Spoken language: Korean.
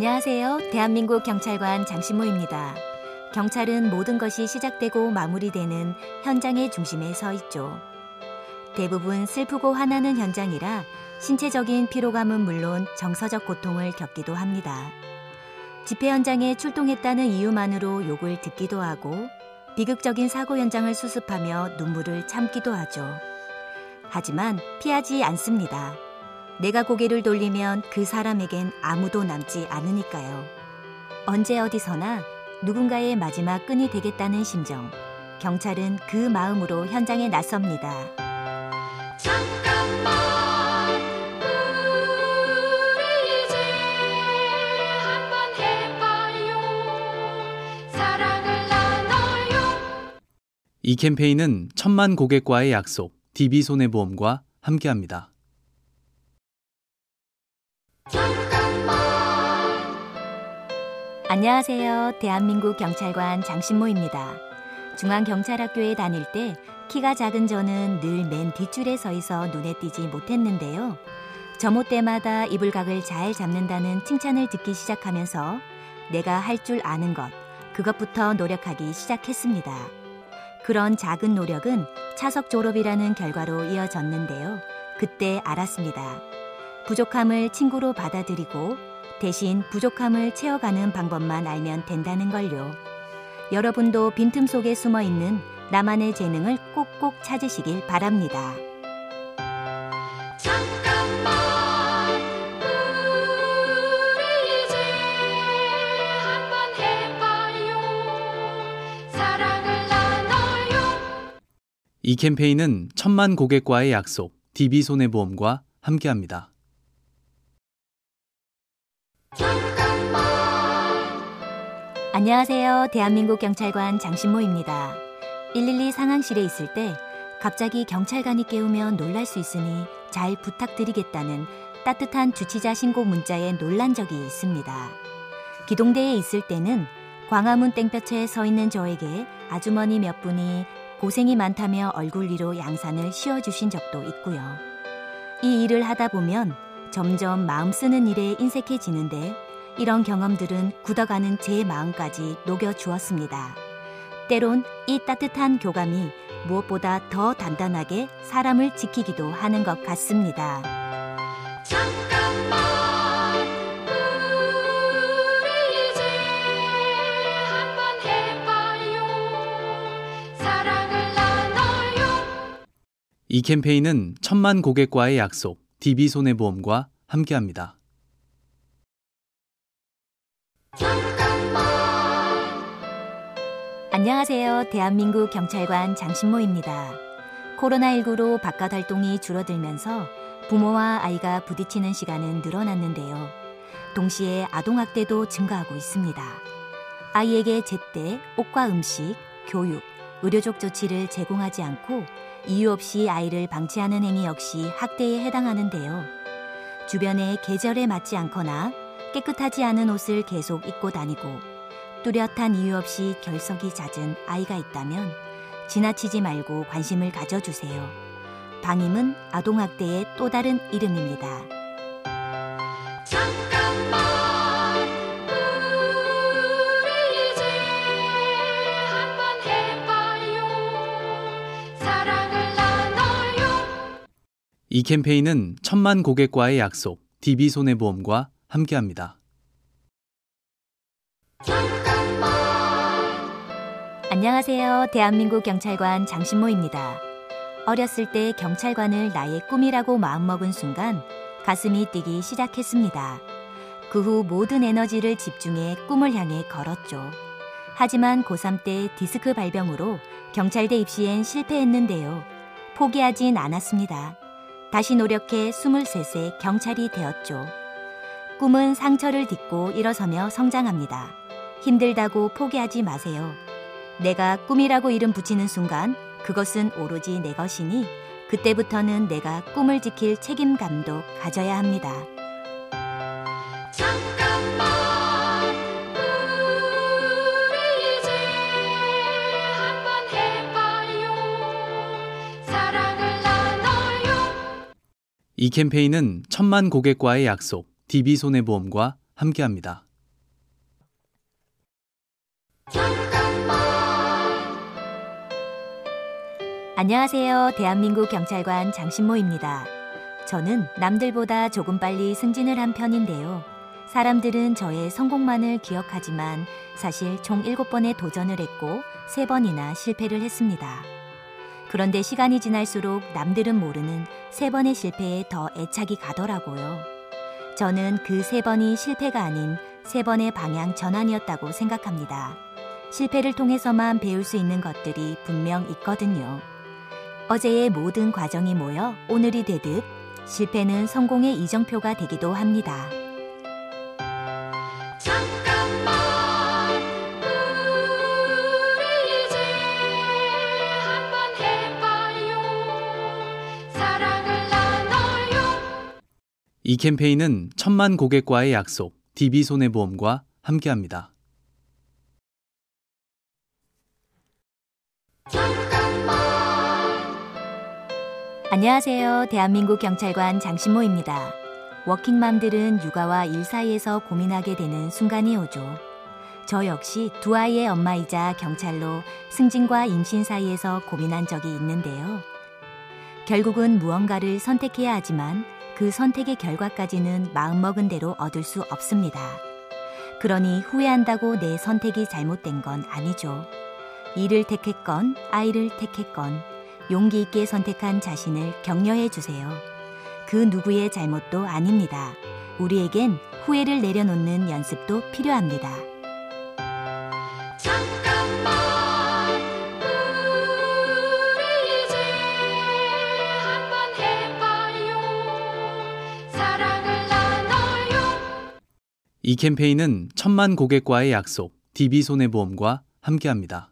안녕하세요. 대한민국 경찰관 장신모입니다. 경찰은 모든 것이 시작되고 마무리되는 현장의 중심에 서 있죠. 대부분 슬프고 화나는 현장이라 신체적인 피로감은 물론 정서적 고통을 겪기도 합니다. 집회 현장에 출동했다는 이유만으로 욕을 듣기도 하고 비극적인 사고 현장을 수습하며 눈물을 참기도 하죠. 하지만 피하지 않습니다. 내가 고개를 돌리면 그 사람에겐 아무도 남지 않으니까요. 언제 어디서나 누군가의 마지막 끈이 되겠다는 심정. 경찰은 그 마음으로 현장에 나섭니다. 잠깐만 우리 이제 한번 해봐요 사랑을 나눠요 이 캠페인은 천만 고객과의 약속, DB손해보험과 함께합니다. 잠깐만 안녕하세요. 대한민국 경찰관 장신모입니다. 중앙경찰학교에 다닐 때 키가 작은 저는 늘 맨 뒷줄에 서 있어 눈에 띄지 못했는데요. 점호 때마다 이불각을 잘 잡는다는 칭찬을 듣기 시작하면서 내가 할 줄 아는 것, 그것부터 노력하기 시작했습니다. 그런 작은 노력은 차석 졸업이라는 결과로 이어졌는데요. 그때 알았습니다. 부족함을 친구로 받아들이고 대신 부족함을 채워가는 방법만 알면 된다는 걸요. 여러분도 빈틈 속에 숨어 있는 나만의 재능을 꼭꼭 찾으시길 바랍니다. 잠깐만 우리 이제 한번 해봐요 사랑을 나눠요 이 캠페인은 천만 고객과의 약속, DB손해보험과 함께합니다. 안녕하세요. 대한민국 경찰관 장신모입니다. 112 상황실에 있을 때 갑자기 경찰관이 깨우면 놀랄 수 있으니 잘 부탁드리겠다는 따뜻한 주치자 신고 문자에 놀란 적이 있습니다. 기동대에 있을 때는 광화문 땡볕에 서 있는 저에게 아주머니 몇 분이 고생이 많다며 얼굴 위로 양산을 씌워주신 적도 있고요. 이 일을 하다 보면 점점 마음 쓰는 일에 인색해지는데 이런 경험들은 굳어가는 제 마음까지 녹여주었습니다. 때론 이 따뜻한 교감이 무엇보다 더 단단하게 사람을 지키기도 하는 것 같습니다. 잠깐만 우리 이제 한번 해봐요 사랑을 나눠요 이 캠페인은 천만 고객과의 약속, DB손해보험과 함께합니다. 안녕하세요. 대한민국 경찰관 장신모입니다. 코로나19로 바깥 활동이 줄어들면서 부모와 아이가 부딪히는 시간은 늘어났는데요. 동시에 아동학대도 증가하고 있습니다. 아이에게 제때 옷과 음식, 교육, 의료적 조치를 제공하지 않고 이유 없이 아이를 방치하는 행위 역시 학대에 해당하는데요. 주변에 계절에 맞지 않거나 깨끗하지 않은 옷을 계속 입고 다니고 뚜렷한 이유 없이 결석이 잦은 아이가 있다면 지나치지 말고 관심을 가져주세요. 방임은 아동학대의 또 다른 이름입니다. 잠깐만 우리 이제 한번 해봐요 사랑을 나눠요 이 캠페인은 천만 고객과의 약속, DB손해보험과 함께합니다. 안녕하세요. 대한민국 경찰관 장신모입니다. 어렸을 때 경찰관을 나의 꿈이라고 마음먹은 순간 가슴이 뛰기 시작했습니다. 그 후 모든 에너지를 집중해 꿈을 향해 걸었죠. 하지만 고3 때 디스크 발병으로 경찰대 입시엔 실패했는데요. 포기하진 않았습니다. 다시 노력해 23세 경찰이 되었죠. 꿈은 상처를 딛고 일어서며 성장합니다. 힘들다고 포기하지 마세요. 내가 꿈이라고 이름 붙이는 순간 그것은 오로지 내 것이니 그때부터는 내가 꿈을 지킬 책임감도 가져야 합니다. 잠깐만 우리 이제 한번 해봐요 사랑을 나눠요 이 캠페인은 천만 고객과의 약속, DB손해보험과 함께합니다. 안녕하세요. 대한민국 경찰관 장신모입니다. 저는 남들보다 조금 빨리 승진을 한 편인데요. 사람들은 저의 성공만을 기억하지만 사실 총 7번의 도전을 했고 3번이나 실패를 했습니다. 그런데 시간이 지날수록 남들은 모르는 3번의 실패에 더 애착이 가더라고요. 저는 그 3번이 실패가 아닌 3번의 방향 전환이었다고 생각합니다. 실패를 통해서만 배울 수 있는 것들이 분명 있거든요. 어제의 모든 과정이 모여 오늘이 되듯 실패는 성공의 이정표가 되기도 합니다. 잠깐만 우리 이제 한번 해봐요 사랑을 나눠요 이 캠페인은 천만 고객과의 약속, DB손해보험과 함께합니다. 안녕하세요. 대한민국 경찰관 장신모입니다. 워킹맘들은 육아와 일 사이에서 고민하게 되는 순간이 오죠. 저 역시 두 아이의 엄마이자 경찰로 승진과 임신 사이에서 고민한 적이 있는데요. 결국은 무언가를 선택해야 하지만 그 선택의 결과까지는 마음먹은 대로 얻을 수 없습니다. 그러니 후회한다고 내 선택이 잘못된 건 아니죠. 일을 택했건 아이를 택했건 용기 있게 선택한 자신을 격려해 주세요. 그 누구의 잘못도 아닙니다. 우리에겐 후회를 내려놓는 연습도 필요합니다. 잠깐만 우리 이제 한번 해봐요 사랑을 나눠요 이 캠페인은 천만 고객과의 약속, DB손해보험과 함께합니다.